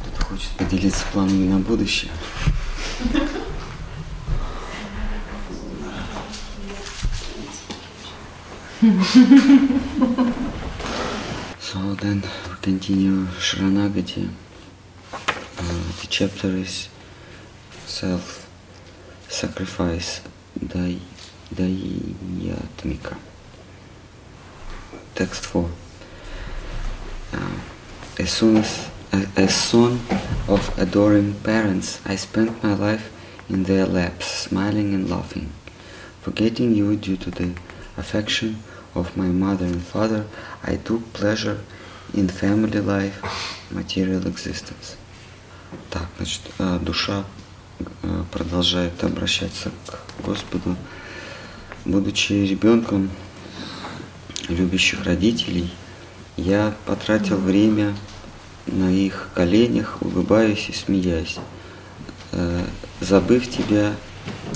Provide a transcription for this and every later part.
Кто-то хочет поделиться планами на будущее. so then we continue Sharanagati. Uh, the chapter is self-sacrifice, dai, Dayatmika. Text 4. Uh, as soon as, as son of adoring parents, I spent my life in their laps, smiling and laughing. Forgetting you due to the affection of my mother and father, I took pleasure in family life, material existence. Так, значит, душа продолжает обращаться к Господу, будучи ребенком любящих родителей, я потратил время на их коленях, улыбаясь и смеясь, забыв тебя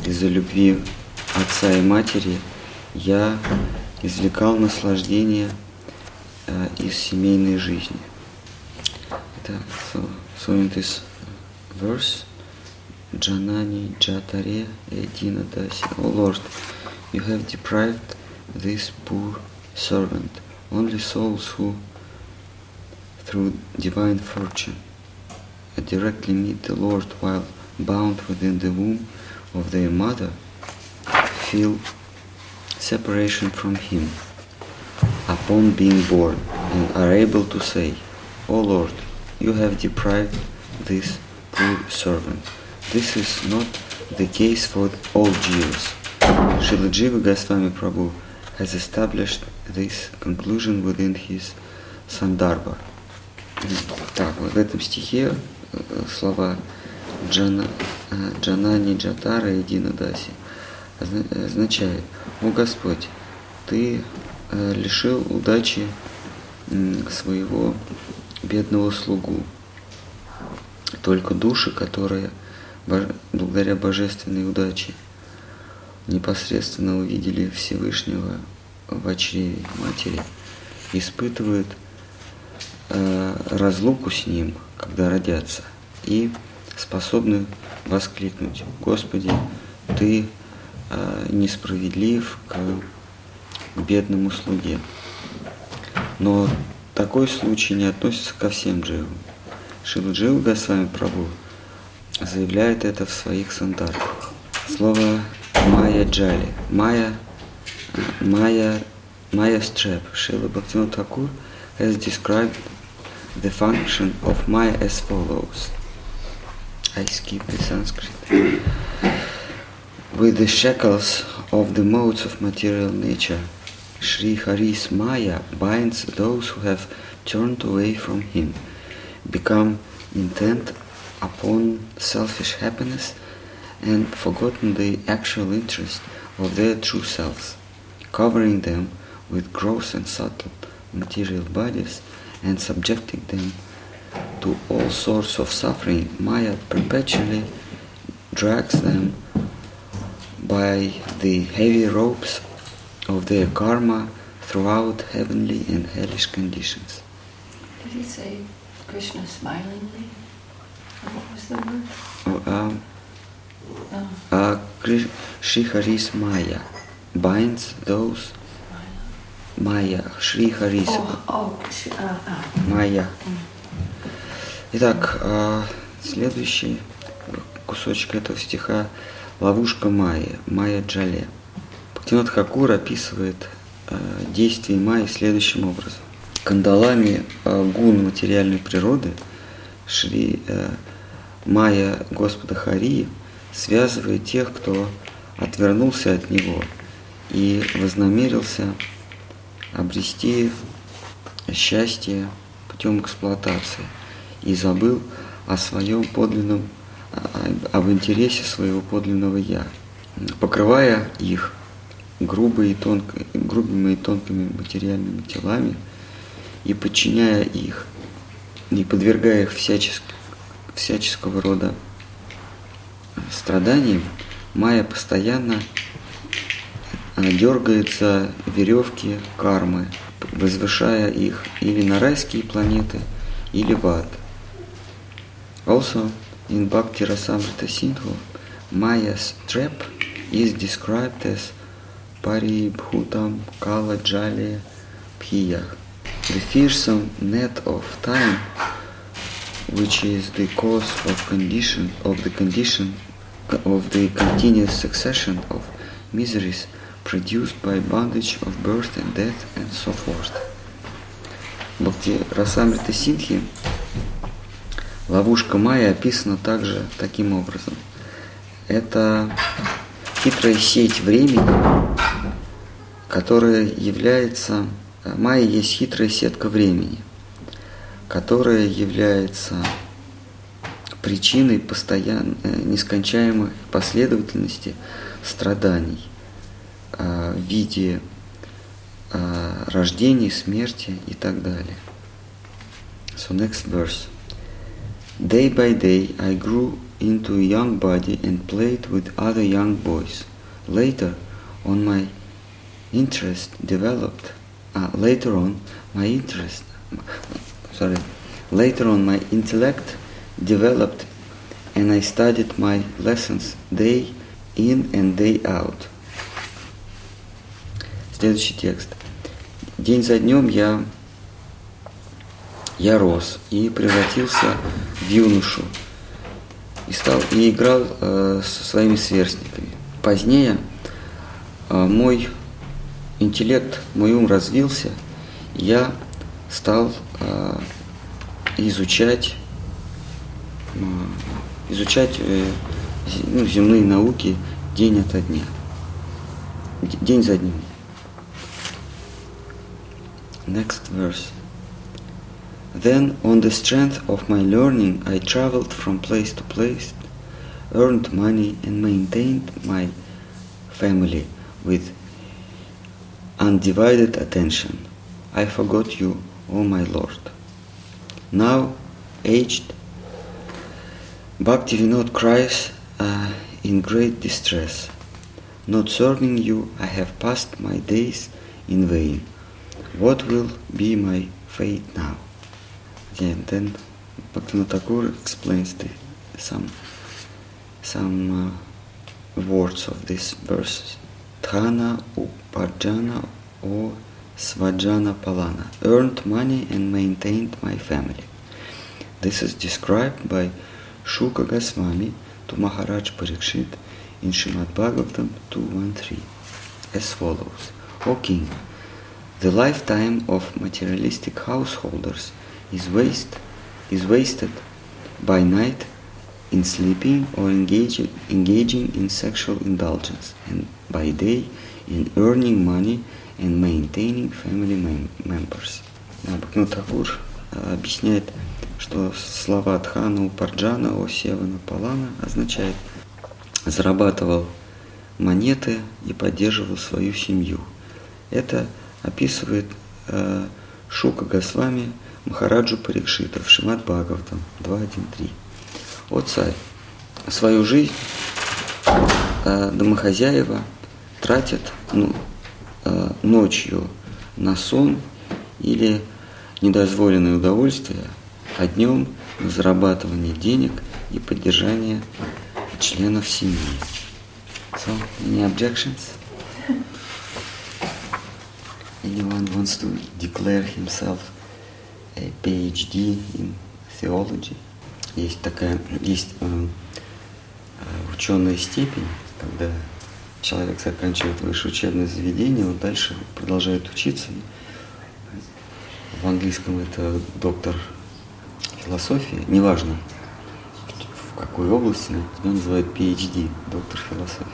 из-за любви отца и матери, я извлекал наслаждение из семейной жизни. So in this verse, Janani Jatare Edina Dasi, O Lord, you have deprived this poor servant, only souls who, through divine fortune, directly meet the Lord while bound within the womb of their mother, feel separation from Him upon being born and are able to say, O Lord, you have deprived this poor servant. This is not the case for all Jews. Srila Jiva Goswami Prabhu has established this conclusion within his Sandarbha. Так, вот в этом стихе слова Джана, Джанани Джатара и Дина Даси означает, «О Господь, Ты лишил удачи своего бедного слугу. Только души, которые благодаря божественной удаче непосредственно увидели Всевышнего в чреве матери, испытывают э, разлуку с Ним, когда родятся, и способны воскликнуть, Господи, Ты э, несправедлив к, бедному слуге. Но такой случай не относится ко всем дживам. Шилджил Госвами Прабhu заявляет это в своих сандарах. Слово Майя Джали. Майя, Майя, Maya strap. Srila Bhaktivinoda Thakur has described the function of Maya as follows. I skip the Sanskrit. With the shackles of the modes of material nature, Sri Hari's Maya binds those who have turned away from him, become intent upon selfish happiness, and forgotten the actual interest of their true selves, covering them with gross and subtle material bodies and subjecting them to all sorts of suffering, Maya perpetually drags them by the heavy ropes of their karma throughout heavenly and hellish conditions. Did he say Krishna smilingly? Or what was the word? Oh, um, Oh, uh, Kri- Sri Maya binds those Maya, Шри Харис, oh, oh, sh- uh, uh. Майя. Итак, а, следующий кусочек этого стиха «Ловушка Майи», Майя Джале. Бхактинат Хакур описывает а, действие Майи следующим образом. Кандалами а, гун материальной природы Шри а, Майя Господа Хари связывает тех, кто отвернулся от него и вознамерился обрести счастье путем эксплуатации. И забыл о своем подлинном, об интересе своего подлинного я, покрывая их грубой и тонко, грубыми и тонкими материальными телами и подчиняя их, не подвергая их всяческ- всяческого рода страданиям, Майя постоянно а, дергает за веревки кармы, возвышая их или на райские планеты, или в ад. Also, in Bhakti Rasamrita Sindhu, Maya's trap is described as Paribhutam Kala Jale Piya, the fearsome net of time, which is the cause of condition of the condition of the continuous succession of miseries produced by bondage of birth and death and so forth. Бхакти Расамрита Сидхи ловушка Майя описана также таким образом. Это хитрая сеть времени, которая является... Майя есть хитрая сетка времени, которая является причиной постоянной, нескончаемой последовательности страданий в виде рождения, смерти и так далее. So next verse. Day by day I grew into a young body and played with other young boys. Later on my interest developed. Uh, later on my interest sorry later on my intellect developed and I studied my lessons day in and day out. Следующий текст. День за днем я, я рос и превратился в юношу и, стал, и играл э, со своими сверстниками. Позднее э, мой интеллект, мой ум развился, я стал э, изучать, э, изучать э, ну, земные науки день ото дня, день за днем. Next verse. Then, on the strength of my learning, I traveled from place to place, earned money, and maintained my family with undivided attention. I forgot you, O my Lord. Now, aged, Bhakti Vinod cries uh, in great distress. Not serving you, I have passed my days in vain. What will be my fate now? And then Bhaktivinoda explains the, some some uh, words of this verse. Dhana uparjana or svajana palana. Earned money and maintained my family. This is described by Shuka Goswami to Maharaj Parikshit in Srimad Bhagavatam 213 as follows. O king, the lifetime of materialistic householders is waste is wasted by night in sleeping or engaging, engaging in sexual indulgence, and by day in earning money and maintaining family mem- members. Бхактивinoda Тхакур объясняет, что слова Тхана Упарджана о Севана Палана означает зарабатывал монеты и поддерживал свою семью. Это описывает э, Шука Госвами Махараджу Парикшита в Шимат Бхагаватам 2.1.3. О царь, свою жизнь э, домохозяева тратят ну, э, ночью на сон или недозволенное удовольствие, а днем на зарабатывание денег и поддержание членов семьи. So, any objections? Anyone wants to declare himself a PhD in theology? Есть такая, есть э, ученая степень, когда человек заканчивает высшее учебное заведение, он дальше продолжает учиться. В английском это доктор философии, неважно в какой области, тебя называют PhD, доктор философии.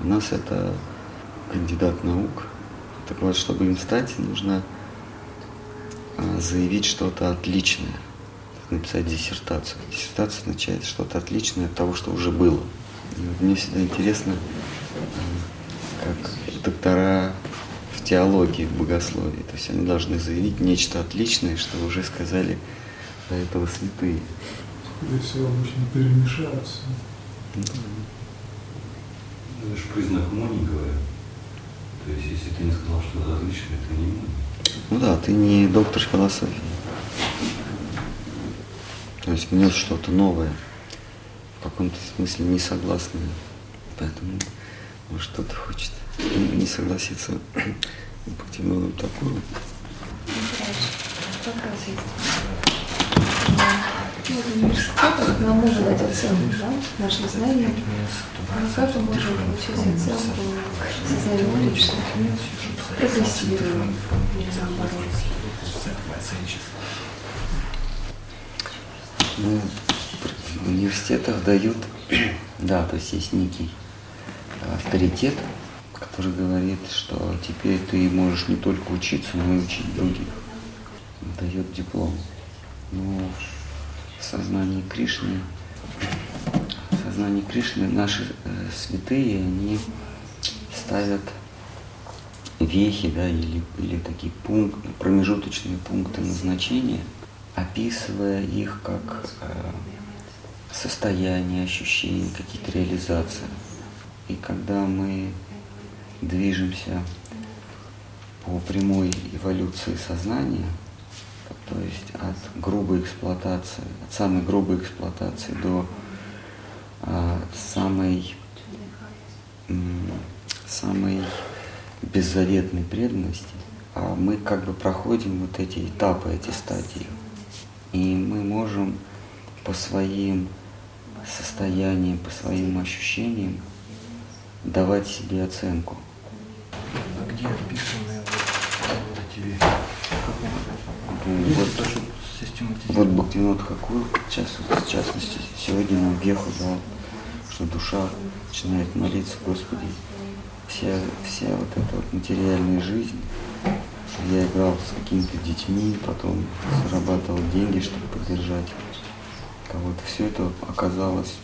У нас это кандидат наук. Так вот, чтобы им стать, нужно заявить что-то отличное, написать диссертацию. Диссертация означает что-то отличное от того, что уже было. И вот мне всегда интересно, как доктора в теологии, в богословии. То есть они должны заявить нечто отличное, что уже сказали до этого святые. Скорее всего, обычно перемешаются. Это же признак мони, говорят. То есть, если ты не сказал что-то отличное, это не мони. Ну да, ты не доктор философии. То есть внес что-то новое, в каком-то смысле не согласное. Поэтому, может, кто-то хочет не согласиться Такуром. Вопрос есть. Ну, в университетах нам можно дать оценку, да, нашим знаниям. А как мы можем получить оценку сознанием лично? Прогрессируем или наоборот? Ну, в университетах дают, да, то есть есть некий авторитет, который говорит, что теперь ты можешь не только учиться, но и учить других. Дает диплом. Но в сознании Кришны, в сознании Кришны наши э, святые, они ставят вехи, да, или, или такие пункты, промежуточные пункты назначения, описывая их как э, состояние, ощущения, какие-то реализации. И когда мы движемся по прямой эволюции сознания, то есть от грубой эксплуатации, от самой грубой эксплуатации до а, самой, самой беззаветной преданности, а мы как бы проходим вот эти этапы, эти стадии. И мы можем по своим состояниям, по своим ощущениям давать себе оценку. А где описаны вот, вот эти ну, вот, вот Бхактивинод Хакур, сейчас, в частности, сегодня нам веху дал, что душа начинает молиться, Господи, вся, вся вот эта вот материальная жизнь, я играл с какими-то детьми, потом зарабатывал деньги, чтобы поддержать кого-то. Все это оказалось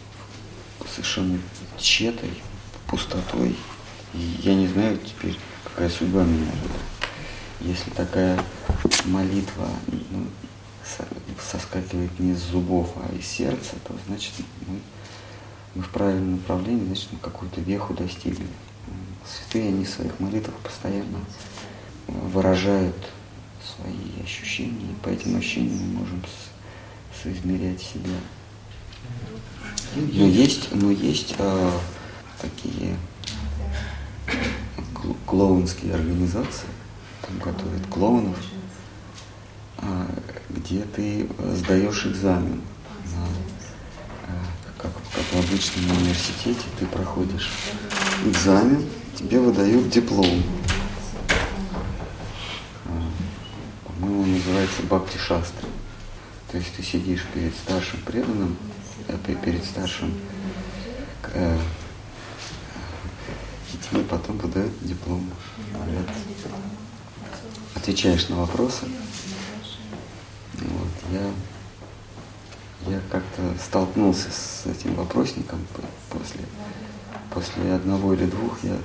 совершенно тщетой, пустотой. И я не знаю теперь, какая судьба меня ожидает. Если такая молитва ну, соскакивает не из зубов, а из сердца, то значит мы, мы в правильном направлении, значит мы какую-то веху достигли. Святые, они в своих молитвах постоянно выражают свои ощущения, и по этим ощущениям мы можем соизмерять себя. Но есть, но есть а, такие клоунские организации, там готовят клоунов, а, где ты сдаешь экзамен. На, а, как, как в обычном университете ты проходишь экзамен, тебе выдают диплом. А, по-моему, называется Бхакти Шастри. То есть ты сидишь перед старшим преданным, перед старшим э, и тебе потом выдают диплом. Говорят, отвечаешь на вопросы. Вот, я, я как-то столкнулся с этим вопросником после, после одного или двух я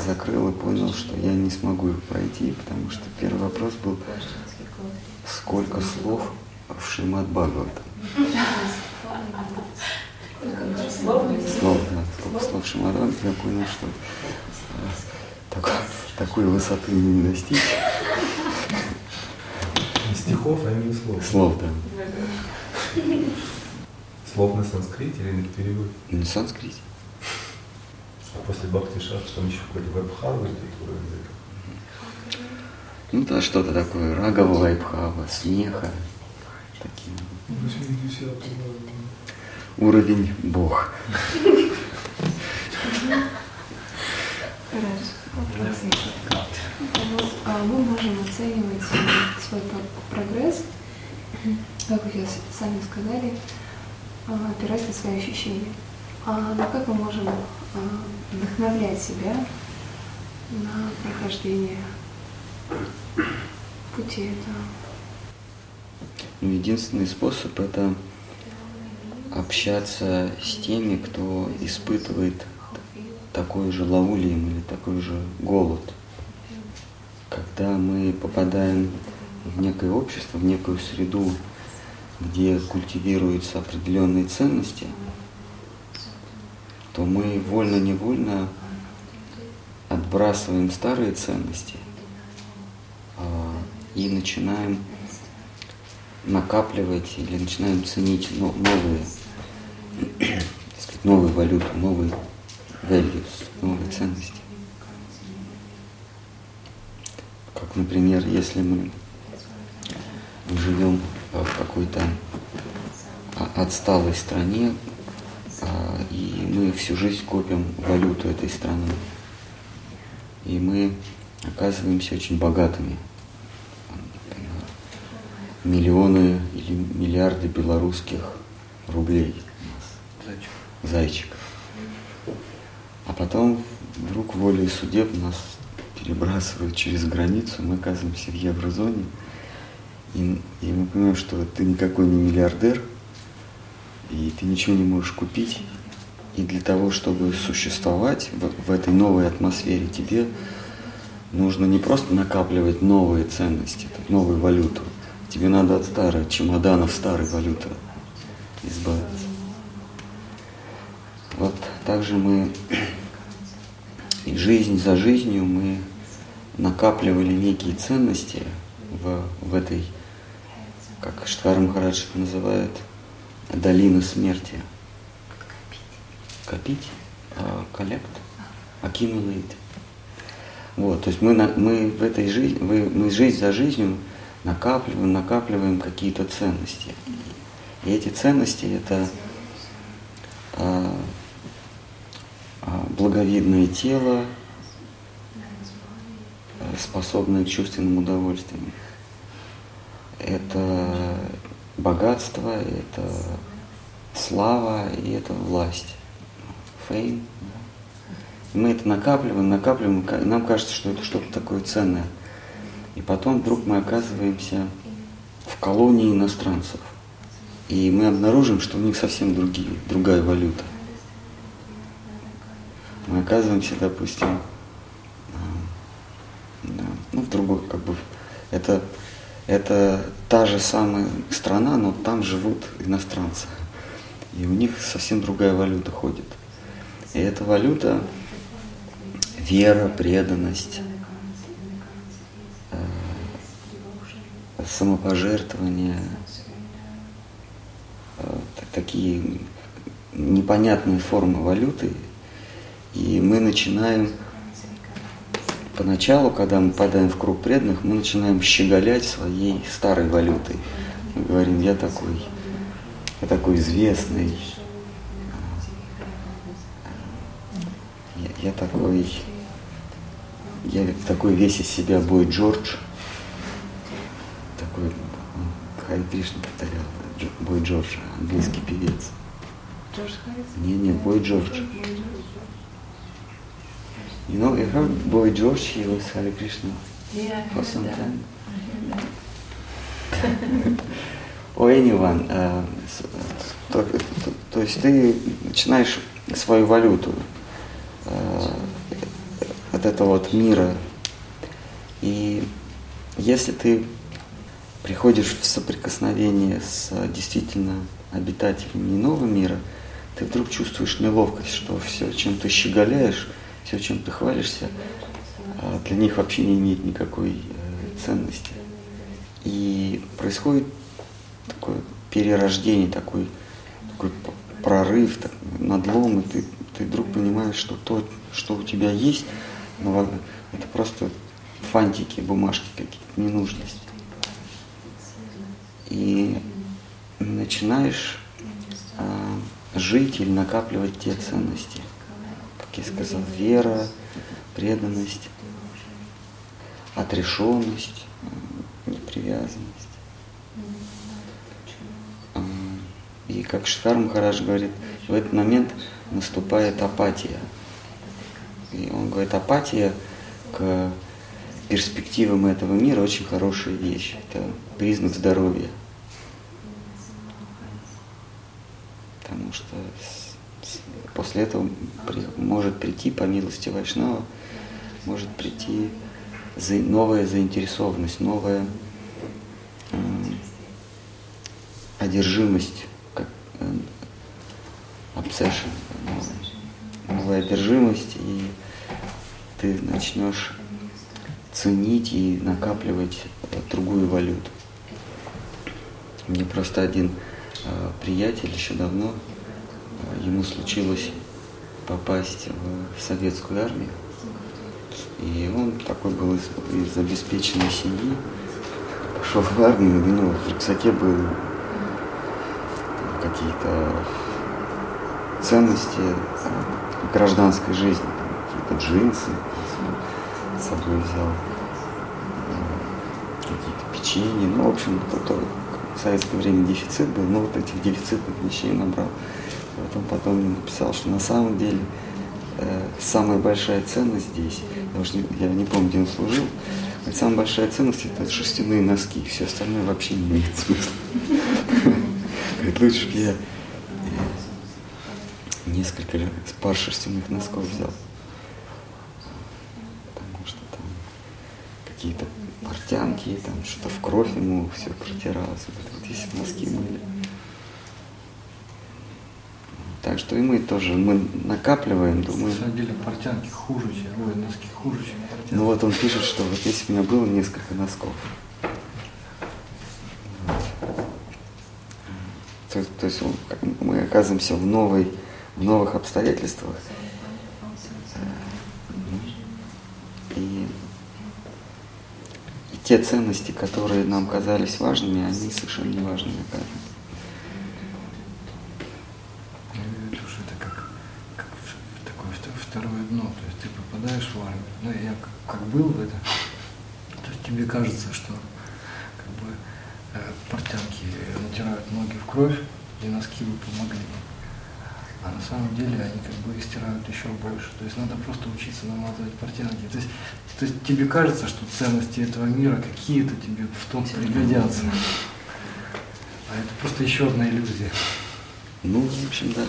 закрыл и понял, что я не смогу их пройти, потому что первый вопрос был, сколько слов в Шримад Бхагавата. Слов, да, сколько слов Шримад я понял, что так, такой высоты не достичь. Не стихов, а именно слов. Слов, да. Слов на санскрите или на перевод? На санскрите. А после Бхакти Шастра там еще какой-то вайбхава или Ну да, что-то такое, рагава вайбхава, смеха. Такие. Уровень Бог. Хорошо. Вопрос а мы можем оценивать свой прогресс, как вы сами сказали, а, опираясь на свои ощущения. А, но как мы можем а, вдохновлять себя на прохождение пути этого? Ну, единственный способ это общаться с теми, кто испытывает такой же лаулием или такой же голод. Когда мы попадаем в некое общество, в некую среду, где культивируются определенные ценности, то мы вольно-невольно отбрасываем старые ценности а, и начинаем накапливать или начинаем ценить но- новые, сказать, новую валюту, новые values, новые ценности. Как, например, если мы живем в какой-то а, отсталой стране, а, и мы всю жизнь копим валюту этой страны. И мы оказываемся очень богатыми. Миллионы или миллиарды белорусских рублей. Зайчик. Зайчик. А потом вдруг волей судеб нас перебрасывают через границу, мы оказываемся в еврозоне, и, и мы понимаем, что ты никакой не миллиардер, и ты ничего не можешь купить. И для того, чтобы существовать в, в этой новой атмосфере, тебе нужно не просто накапливать новые ценности, новую валюту. Тебе надо от старой чемоданов старой валюты избавиться. Вот также мы и жизнь за жизнью мы накапливали некие ценности в, в этой, как Штхар Махарадж называет, долина смерти. Копить, а, коллект, accumulate. Вот, то есть мы, на- мы в этой жизни, мы, мы жизнь за жизнью накапливаем, накапливаем какие-то ценности. И эти ценности это а, а, благовидное тело, а, способное к чувственным удовольствиям. Это богатство, это слава и это власть. Фейм. Мы это накапливаем, накапливаем, и нам кажется, что это что-то такое ценное. И потом вдруг мы оказываемся в колонии иностранцев. И мы обнаружим, что у них совсем другие, другая валюта. Мы оказываемся, допустим, а, да, ну, в другой, как бы, это, это та же самая страна, но там живут иностранцы. И у них совсем другая валюта ходит. И эта валюта вера, преданность, э, самопожертвование, э, та- такие непонятные формы валюты. И мы начинаем, поначалу, когда мы попадаем в круг преданных, мы начинаем щеголять своей старой валютой. Мы говорим, я такой, я такой известный, я, я такой, я такой весь из себя бой Джордж, такой Хари Кришна повторял, бой Джордж, английский певец. Джордж Харрис? Не, не, бой Джордж. You know, you heard Boy George, he was Hare Krishna Yeah, for some that. time. Or anyone. то, то- то есть ты начинаешь свою валюту э, от этого вот мира. И если ты приходишь в соприкосновение с э, действительно обитателями иного мира, ты вдруг чувствуешь неловкость, что все, чем ты щеголяешь, все, чем ты хвалишься, а, для них вообще не имеет никакой э, ценности. И происходит такое перерождение, такой, такой прорыв, так- надлом, и ты, ты вдруг понимаешь, что то, что у тебя есть, во- это просто фантики, бумажки какие-то, ненужности. И начинаешь а, жить или накапливать те ценности. Я сказал, вера, преданность, отрешенность, непривязанность. А, И как Шхар Махарадж говорит, в этот момент наступает апатия. И он говорит, апатия к перспективам этого мира очень хорошая вещь. Это признак здоровья. Потому что после этого при- может прийти, по милости Вайшнава, может прийти за- новая заинтересованность, новая м, одержимость, как э, новая, новая одержимость, и ты начнешь ценить и накапливать э, другую валюту. Мне просто один э, приятель еще давно, э, ему случилось попасть в советскую армию. И он такой был из, из обеспеченной семьи, пошел в армию, ну, в рюкзаке был какие-то ценности гражданской жизни, какие-то джинсы с собой взял, э, какие-то печенье, ну, в общем, то, в советское время дефицит был, но вот этих дефицитных вещей набрал. Потом, потом написал, что на самом деле э, самая большая ценность здесь, уже не, я не помню, где он служил, но самая большая ценность это шерстяные носки, все остальное вообще не имеет смысла. Говорит, лучше бы я несколько пар шерстяных носков взял. Потому что там какие-то портянки, там что-то в кровь ему все протиралось. Вот если носки мыли. Так что и мы тоже, мы накапливаем, думаем. На самом деле портянки хуже, чем, ой, носки хуже, чем портянки. Ну вот он пишет, что вот если у меня было несколько носков, вот. то, то есть он, мы оказываемся в, новой, в новых обстоятельствах. И, и те ценности, которые нам казались важными, они совершенно не важными оказываются. Я имею в виду, что это как, как в- в такое вто- второе дно. То есть ты попадаешь в армию. Ну, я как, как был в этом. То есть тебе кажется, что как бы э, портянки натирают ноги в кровь, и носки бы помогли. А на самом деле они как бы стирают еще больше. То есть надо просто учиться намазывать портянки. То есть, то есть тебе кажется, что ценности этого мира какие-то тебе в том пригодятся. А это просто еще одна иллюзия. Ну, в общем, да.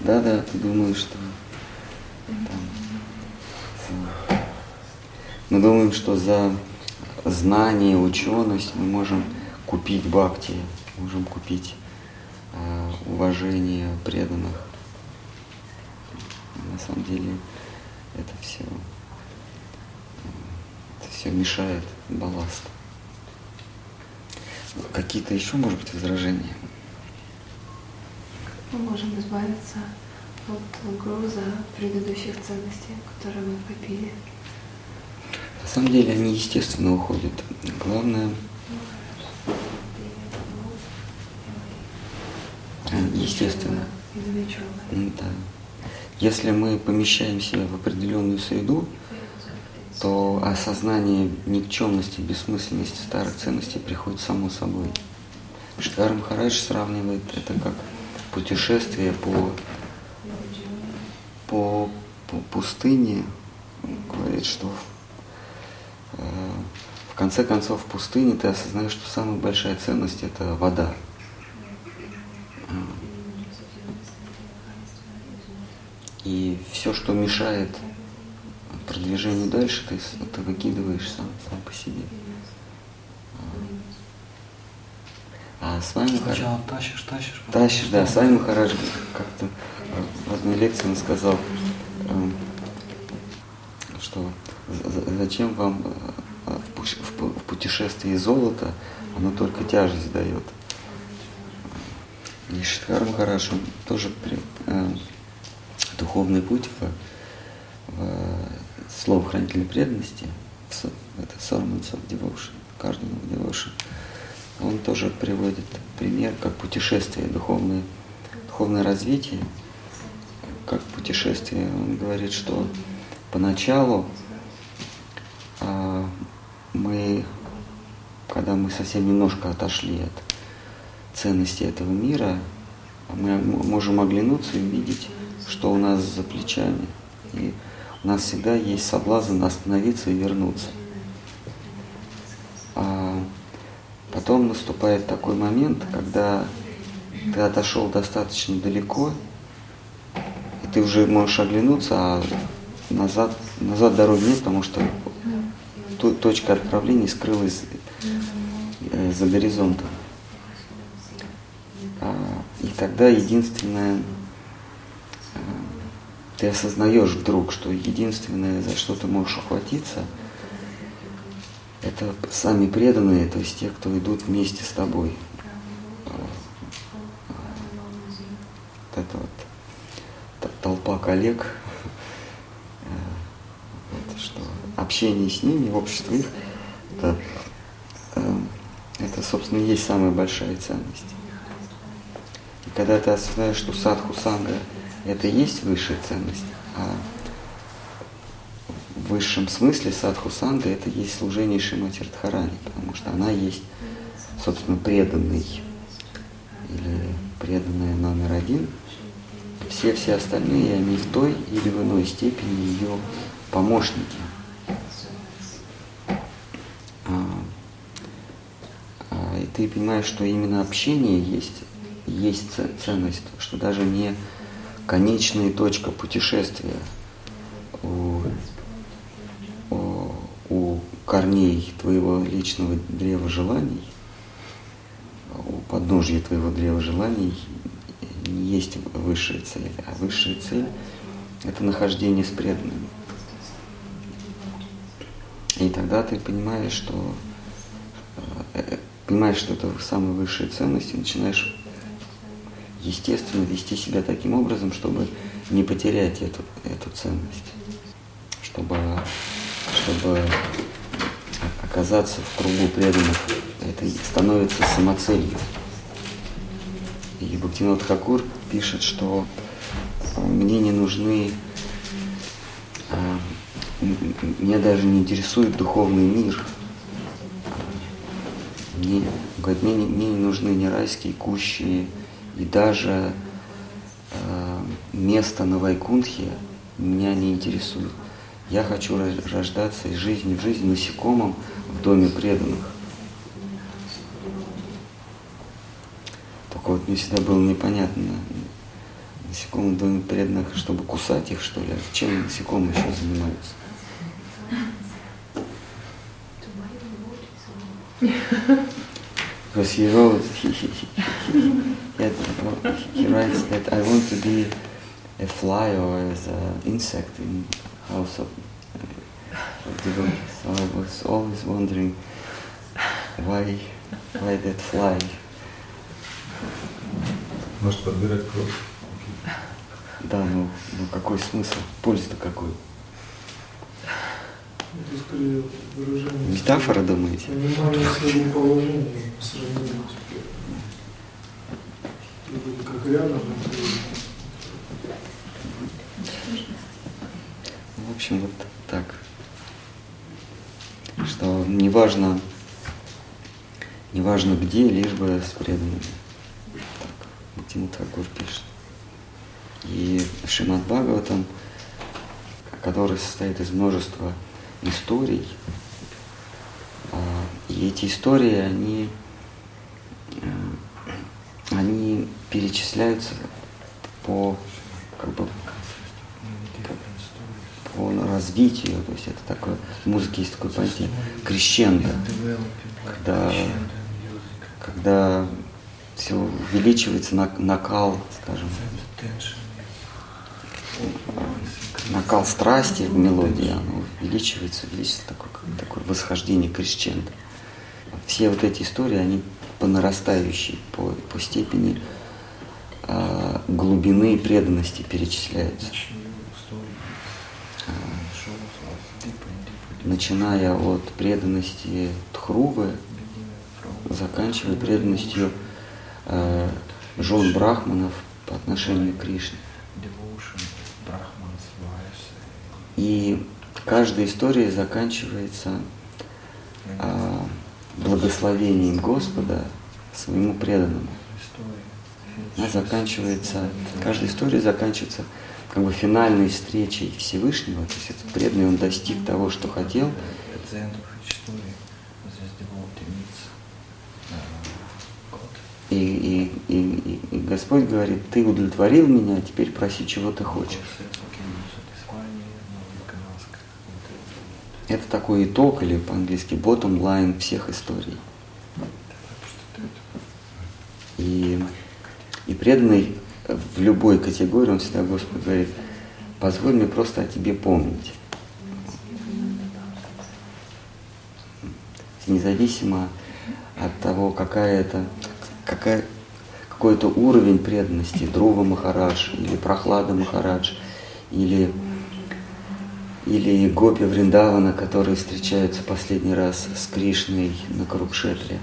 Да, да, ты думаешь, что там, мы думаем, что за знание, ученость мы можем купить бхакти, можем купить э, уважение преданных. На самом деле это все, это все мешает балласт. Какие-то еще, может быть, возражения? Мы можем избавиться от груза предыдущих ценностей, которые мы копили. На самом деле они естественно уходят. Главное, естественно, да. Если мы помещаем себя в определенную среду, то осознание никчемности, бессмысленности старых ценностей приходит само собой. Штар Махарадж сравнивает это как путешествие по, по, по пустыне. Он говорит, что э, в конце концов в пустыне ты осознаешь, что самая большая ценность это вода. И все, что мешает продвижению дальше, ты, ты выкидываешь сам, сам по себе. А с вами Сначала тащишь, тащишь. потом Тащишь, да, с вами Махарадж как-то в одной лекции он сказал, эм, что зачем вам э, в пу- в пу- в путешествии золото, оно только тяжесть дает. И Шидхар Махарадж, он тоже при- э, духовный путь в, в слово хранителя преданности, в это Sermons of Devotion, Cardinal Devotion, он тоже приводит пример, как путешествие, духовное, духовное развитие, как путешествие. Он говорит, что поначалу мы, когда мы совсем немножко отошли от ценности этого мира, мы можем оглянуться и увидеть, что у нас за плечами. И у нас всегда есть соблазн остановиться и вернуться. А потом наступает такой момент, когда ты отошел достаточно далеко, и ты уже можешь оглянуться, а назад, назад дороги нет, потому что точка отправления скрылась э, за горизонтом. А, и тогда единственное, э, ты осознаешь вдруг, что единственное, за что ты можешь ухватиться, это сами преданные, то есть те, кто идут вместе с тобой. А, а, вот это вот толпа коллег, что общение с ними, общество их, это, э, это, собственно, и есть самая большая ценность. И когда ты осознаешь, что садху санга это и есть высшая ценность, а в высшем смысле садху санга это и есть служение Шримати Радхарани, потому что она есть, собственно, преданный или преданная номер один. Все все остальные, они в той или в иной степени ее помощники. А, а, и ты понимаешь, что именно общение есть, есть ценность, что даже не конечная точка путешествия у, у, у корней твоего личного древа желаний, у подножья твоего древа желаний не есть высшая цель, а высшая цель – это нахождение с преданными. И тогда ты понимаешь, что э, э, понимаешь, что это самая высшая ценность, и начинаешь естественно вести себя таким образом, чтобы не потерять эту, эту ценность, чтобы, чтобы оказаться в кругу преданных, это становится самоцелью. И Бхактинот Хакур пишет, что э, мне не нужны, э, меня даже не интересует духовный мир. Мне, говорит, мне, не- мне не нужны ни райские кущи, и даже э, место на Вайкунтхе меня не интересует. Я хочу рождаться из жизни в жизнь насекомым в доме преданных. Только вот мне всегда было непонятно, насекомые в доме преданных, чтобы кусать их, что ли? А Чем насекомые еще занимаются? Because he wrote, he, he, he, he, he, had- he writes that I want to be a fly or as an insect in house of, uh, of devotees. So I was always wondering why, why that fly. Может подбирать кровь. Да, ну, ну какой смысл? Польза-то какой? Выражение... Метафора, думаете? Понимание своего положения как рядом, ты В общем, вот так. Что неважно, неважно где, лишь бы с преданными. Так, Тимут Хакур пишет. И Шимат Бхагаватам, который состоит из множества историй, а, и эти истории, они, э, они перечисляются по как бы по развитию, то есть это такое, в музыке есть такое понятие крещендо, когда, когда все увеличивается на- накал, скажем, накал страсти в мелодии, оно увеличивается, увеличивается такое, такое восхождение крещендо. Все вот эти истории, они по нарастающей, по, по степени а, глубины и преданности перечисляются. начиная от преданности Тхрувы, заканчивая преданностью э, жен брахманов по отношению к Кришне. И каждая история заканчивается э, благословением Господа своему преданному. Она заканчивается, каждая история заканчивается как бы финальной встречей Всевышнего, то есть этот преданный, он достиг того, что хотел, и, и, и, и- Господь говорит, ты удовлетворил меня, а теперь проси, чего ты хочешь. Это такой итог, или по-английски bottom line всех историй. И, и преданный в любой категории, он всегда Господь говорит, позволь мне просто о тебе помнить. Независимо от того, какая это, какая, какой-то уровень преданности, Друва Махарадж или Прохлада Махарадж, или, или Гопи Вриндавана, которые встречаются последний раз с Кришной на Карукшетре.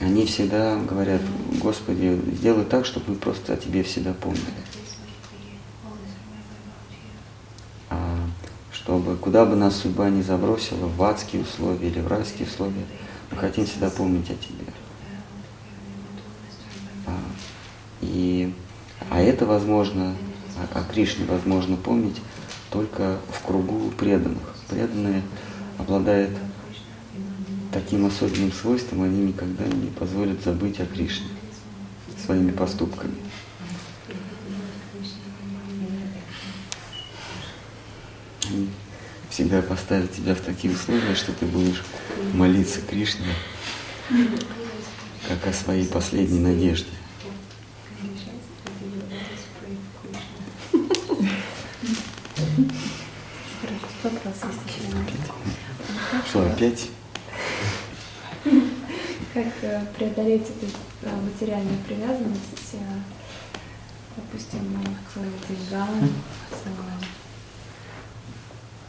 Они всегда говорят, Господи, сделай так, чтобы мы просто о Тебе всегда помнили. А, чтобы куда бы нас судьба не забросила, в адские условия или в райские условия, мы хотим всегда помнить о Тебе. А, и, а это возможно, о, о Кришне возможно помнить только в кругу преданных. Преданные обладают таким особенным свойством, они никогда не позволят забыть о Кришне своими поступками. Они всегда поставят тебя в такие условия, что ты будешь молиться Кришне, как о своей последней надежде. Опять? Как э, преодолеть эту э, материальную привязанность, э, допустим, к деньгам, к-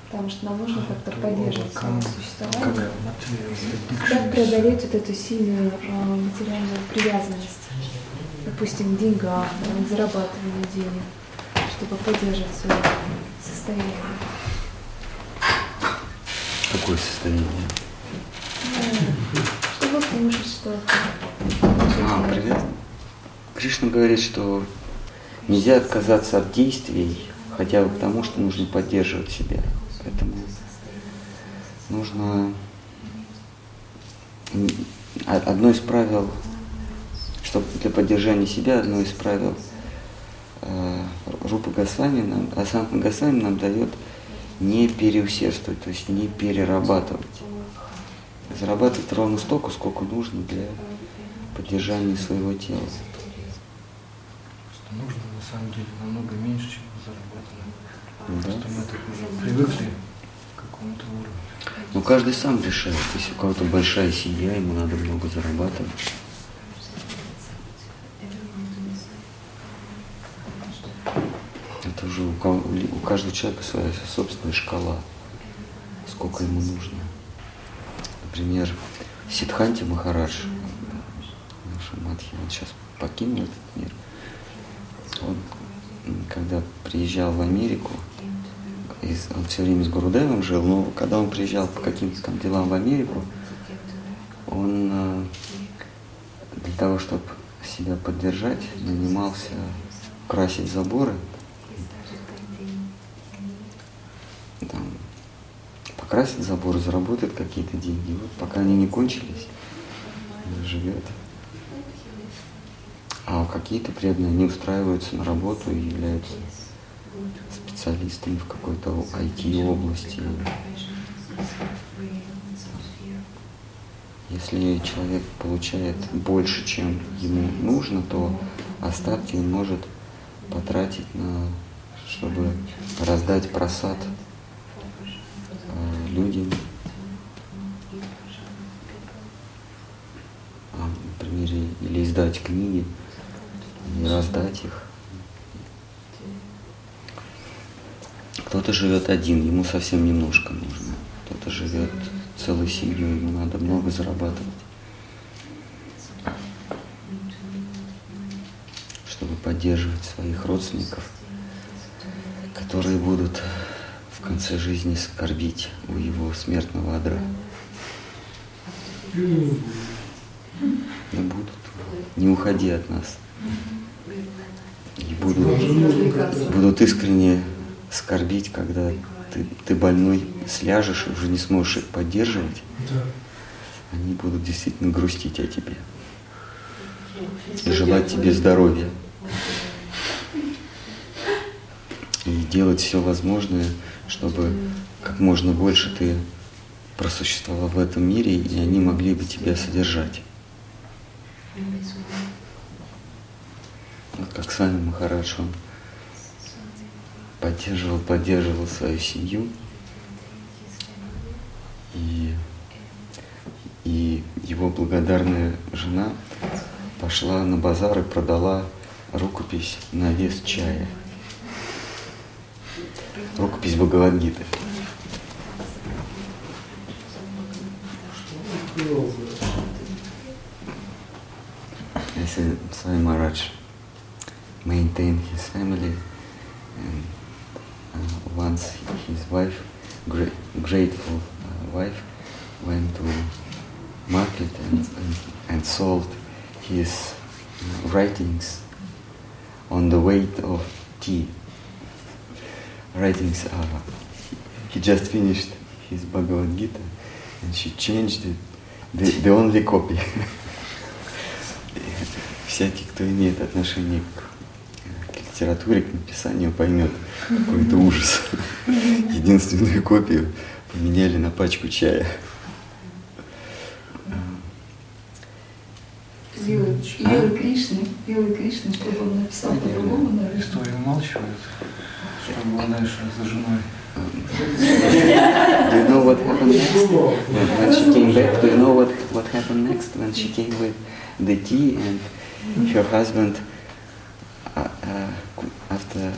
потому что нам нужно как-то поддерживать свое существование. Как преодолеть вот эту сильную материальную привязанность, допустим, к деньгам, к зарабатыванию денег, чтобы поддерживать свое состояние? Какое состояние? Чтобы кушать что-то. А, привет. Кришна говорит, что нельзя отказаться от действий, хотя бы потому, что нужно поддерживать себя. Поэтому нужно а- одно из правил, чтобы для поддержания себя, одно из правил э, Рупа Госвами нам, Асанта Госвами нам дает не переусердствовать, то есть не перерабатывать. Зарабатывать ровно столько, сколько нужно для поддержания своего тела. Что нужно на самом деле намного меньше, чем заработано. Да. Просто мы так уже привыкли к какому-то уровню. Но каждый сам решает. Если у кого-то большая семья, ему надо много зарабатывать. Это уже у, у каждого человека своя собственная шкала, сколько ему нужно. Например, Сидханти Махарадж, наша Мадхи, он сейчас покинул этот мир. Он, когда приезжал в Америку, из- он все время с Гурудевом жил, но когда он приезжал по каким-то там делам в Америку, он э, для того, чтобы себя поддержать, нанимался красить заборы, там, покрасит заборы, заработает какие-то деньги. Вот пока они не кончились, он живет. А какие-то преданные не устраиваются на работу и являются специалистами в какой-то IT-области. Если человек получает больше, чем ему нужно, то остатки он может потратить на, чтобы раздать просад людям, а, например, или издать книги, и раздать их. Кто-то живет один, ему совсем немножко нужно. Кто-то живет целой семьей, ему надо много зарабатывать. Чтобы поддерживать своих родственников, которые будут в конце жизни скорбить у его смертного адра. Да будут. Не уходи от нас. И будут, будут искренне скорбить, когда ты, ты больной сляжешь и уже не сможешь их поддерживать. Они будут действительно грустить о тебе. И желать тебе здоровья. И делать все возможное, чтобы как можно больше ты просуществовал в этом мире, и они могли бы тебя содержать. Вот как сами Махарадж, он поддерживал, поддерживал свою семью. И, и его благодарная жена пошла на базар и продала рукопись на вес чая. Рукопись Бхагавадгиты. Если Swami Maharaj maintained his family and uh, once his wife, great, grateful uh, wife, went to market and, and, and sold his uh, writings on the weight of tea. Writings, uh, he just finished his Bhagavad Gita and she changed it, the, the only copy. Всякий, кто имеет отношение к, к литературе, к написанию, поймет какой-то ужас. Единственную копию поменяли на пачку чая. Вилы, вилы Кришны, вилы Кришны, чтобы он написал по-другому, наверное. Историю умалчивают, чтобы он дальше за женой. Do you know what happened next? When, when she came back, do you know what, what happened next when she came with the tea and her husband, uh, uh, after,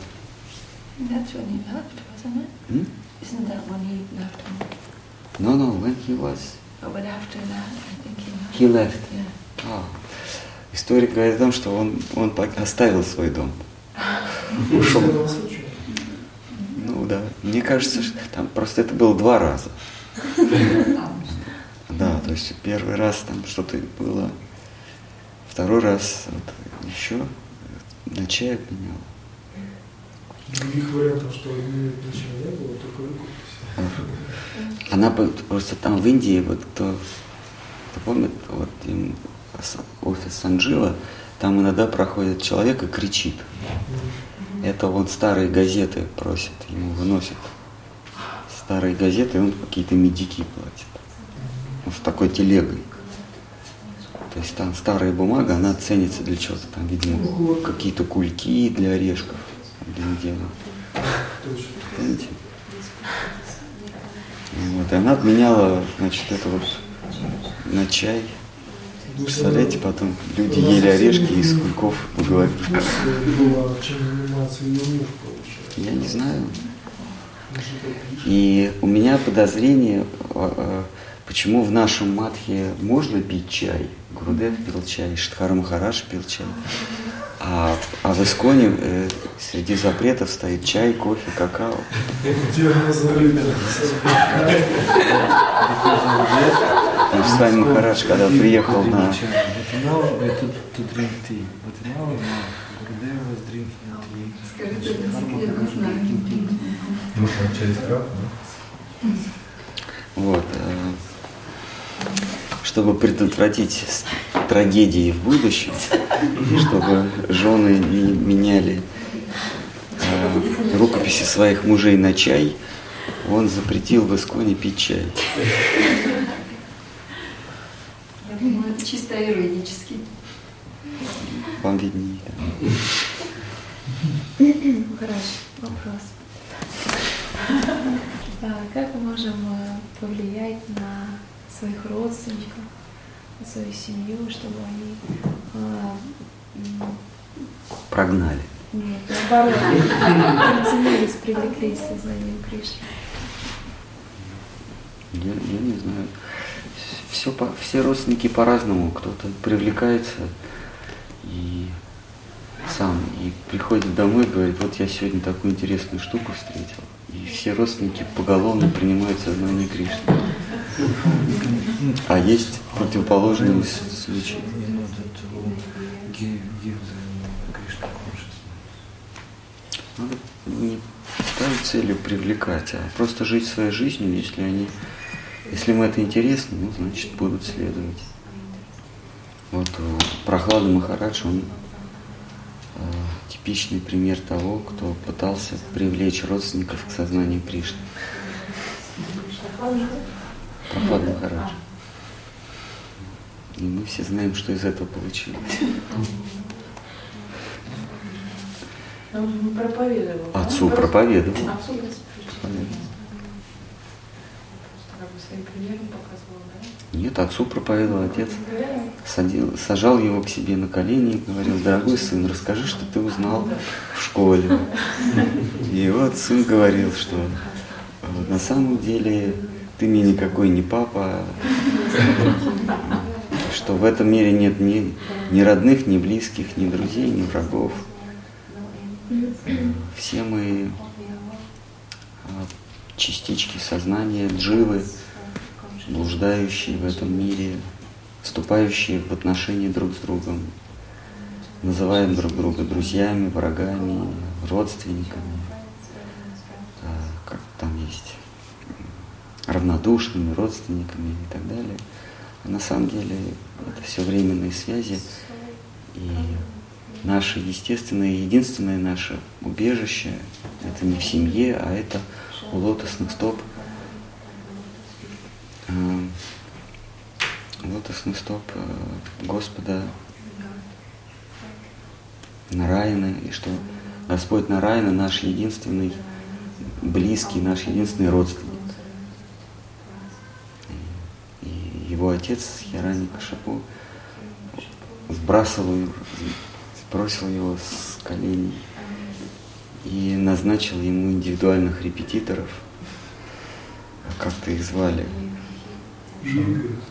That's when he left, wasn't it? hmm? Isn't that when he left him? no, no, when he was, Oh, but after that, I think he left. he left. Yeah. А, историк говорит о том, что он, он оставил свой дом. Ушел. Ну да, мне кажется, что там просто это было два раза. Да, то есть первый раз там что-то было, второй раз вот, еще на чай обменял. Других вариантов, что имеет ничего не было, только рукопись. Она просто там в Индии, вот кто, кто помнит, вот им офис Санджива, там иногда проходит человек и кричит. Это вот старые газеты просят, ему выносят старые газеты, и он какие-то медики платит. Ну, с такой телегой. То есть там старая бумага, она ценится для чего-то, там, видимо, какие-то кульки для орешков для. Точно. Помните? Вот, и она обменяла, значит, это вот на чай. Представляете, потом люди ели орешки из кульков муж, получается. Я не знаю. И у меня подозрение, а, а, почему в нашем матхе можно пить чай. Гурудев пил чай, Штхара Махарадж пил чай. А, а в Исконе э, среди запретов стоит чай, кофе, какао. Что с вами Махарадж, когда приехал на... Скажите, через да? Вот. э, Чтобы предотвратить трагедии в будущем, чтобы жены не меняли э, рукописи своих мужей на чай, он запретил в Исконе пить чай. Я думаю, это чисто юридически. Вам виднее. Хорошо, вопрос. А Как мы можем э, повлиять на своих родственников, на свою семью, чтобы они а, Прогнали. нет, наоборот, приценились, привлеклись сознанием Кришны? Я, я не знаю. Все по, все родственники по-разному. Кто-то привлекается и сам и приходит домой и говорит, вот я сегодня такую интересную штуку встретил. И все родственники поголовно принимают сознание Кришны. А есть противоположные случаи. Надо не ставить целью привлекать, а просто жить своей жизнью, если они, если им это интересно, ну, значит, будут следовать. Вот у Прохлада Махарадж, он э, типичный пример того, кто пытался привлечь родственников к сознанию Кришны. Прохлада Махарадж. И мы все знаем, что из этого получилось. Проповедовал. Отцу проповедовал. Отцу Проповедовал. Нет, отцу проповедовал отец. Садил, сажал его к себе на колени и говорил, дорогой сын, расскажи, что ты узнал в школе. И вот сын говорил, что э, на самом деле ты мне никакой не папа, что в этом мире нет ни, ни родных, ни близких, ни друзей, ни врагов. Все мы а, частички сознания, дживы, блуждающие в этом мире, вступающие в отношения друг с другом, называем друг друга друзьями, врагами, родственниками, как там есть, равнодушными родственниками и так далее. А на самом деле это все временные связи, и наше естественное, единственное наше убежище, это не в семье, а это у лотосных стоп э, лотосных стоп э, Господа Нараяна, и что Господь Нараяна наш единственный близкий, наш единственный родственник. Его отец Хирани Кашапу сбрасывал, сбросил его с коленей и назначил ему индивидуальных репетиторов. Как-то их звали?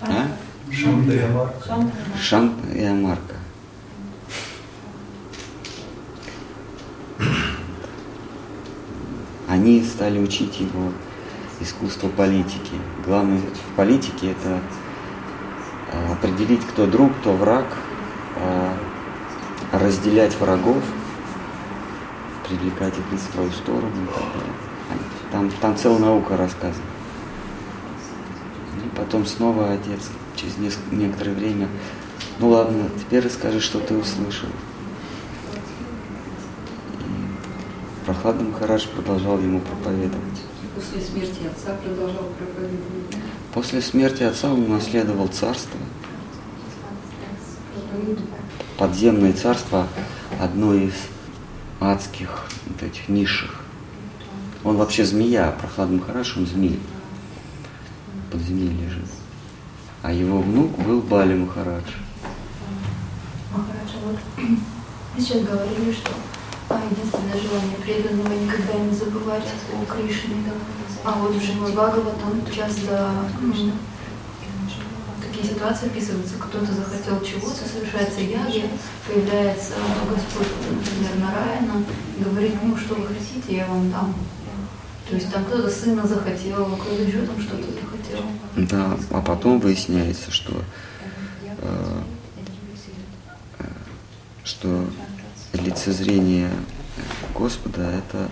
А? Шанта и Амарка. Шант и Амарка. Они стали учить его искусство политики. Главное в политике это определить, кто друг, кто враг, а, разделять врагов, привлекать их в свою сторону и так далее. Там, там целая наука рассказана. И потом снова отец через несколько, некоторое время, ну ладно, теперь расскажи, что ты услышал. И Прохладный Махарадж продолжал ему проповедовать. После смерти отца продолжал проповедовать. После смерти отца он унаследовал царство. Подземное царство, одно из адских вот этих низших. Он вообще змея, Прохладный Махарадж, он змей. В подземелье жил. А его внук был Бали Махарадж. Махараджа, вот вы сейчас говорили, что а, единственное желание преданного никогда не забывать о Кришне. А вот в Шримад Бхагаватам часто такие ситуации описываются. Кто-то захотел чего-то, совершается яги, появляется Господь, например, Нараяна, и говорит, ну что вы хотите, я вам дам. То есть там кто-то сына захотел, кто-то еще там что-то захотел. Да, а потом выясняется, что, э, что лицезрение Господа это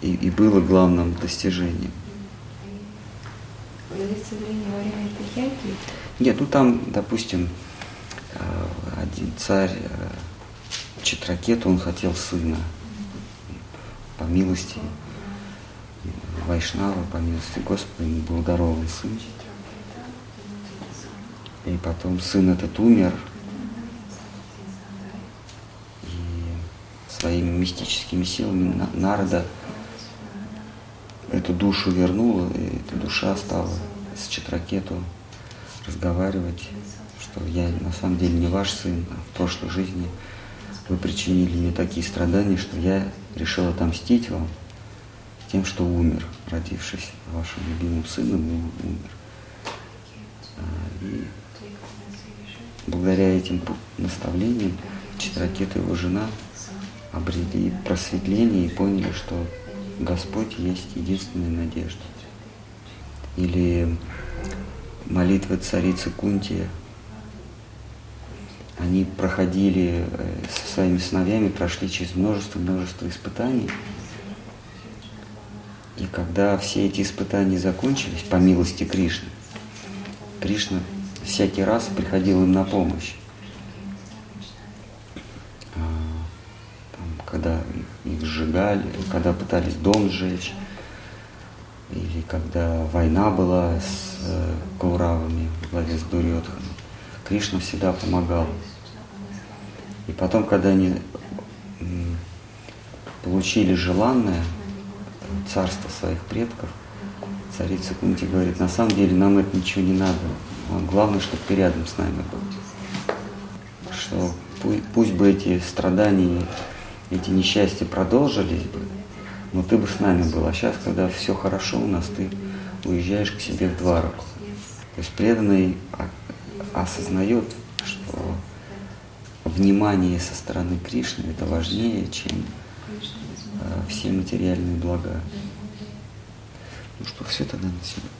и, и было главным достижением. Лицезрение во время Пихянки. Нет, ну там, допустим, э, один царь э, Читракет, он хотел сына по милости Вайшнава, по милости Господа, ему был дарован сын. И потом сын этот умер, и своими мистическими силами На- Нарада эту душу вернула, и эта душа стала с Читракету разговаривать, что я на самом деле не ваш сын, а в прошлой жизни вы причинили мне такие страдания, что я решил отомстить вам тем, что умер, родившись вашим любимым сыном, и умер. А, И благодаря этим наставлениям Читракет и его жена обрели просветление и поняли, что Господь есть единственная надежда. Или молитвы царицы Кунти, они проходили э, со своими сыновьями, прошли через множество-множество испытаний. И когда все эти испытания закончились, по милости Кришны, Кришна всякий раз приходил им на помощь. А, когда сжигали, когда пытались дом сжечь, или когда война была с э, Кауравами во главе с Дурьотханом, Кришна всегда помогал. И потом, когда они получили желанное, царство своих предков, царица Кунти говорит, на самом деле нам это ничего не надо. Главное, чтобы ты рядом с нами был. Что пусть, пусть бы эти страдания, эти несчастья продолжились бы, но ты бы с нами был. А сейчас, когда все хорошо у нас, ты уезжаешь к себе в Двараку. То есть преданный осознает, что внимание со стороны Кришны это важнее, чем э, все материальные блага. Ну что, все тогда на сегодня.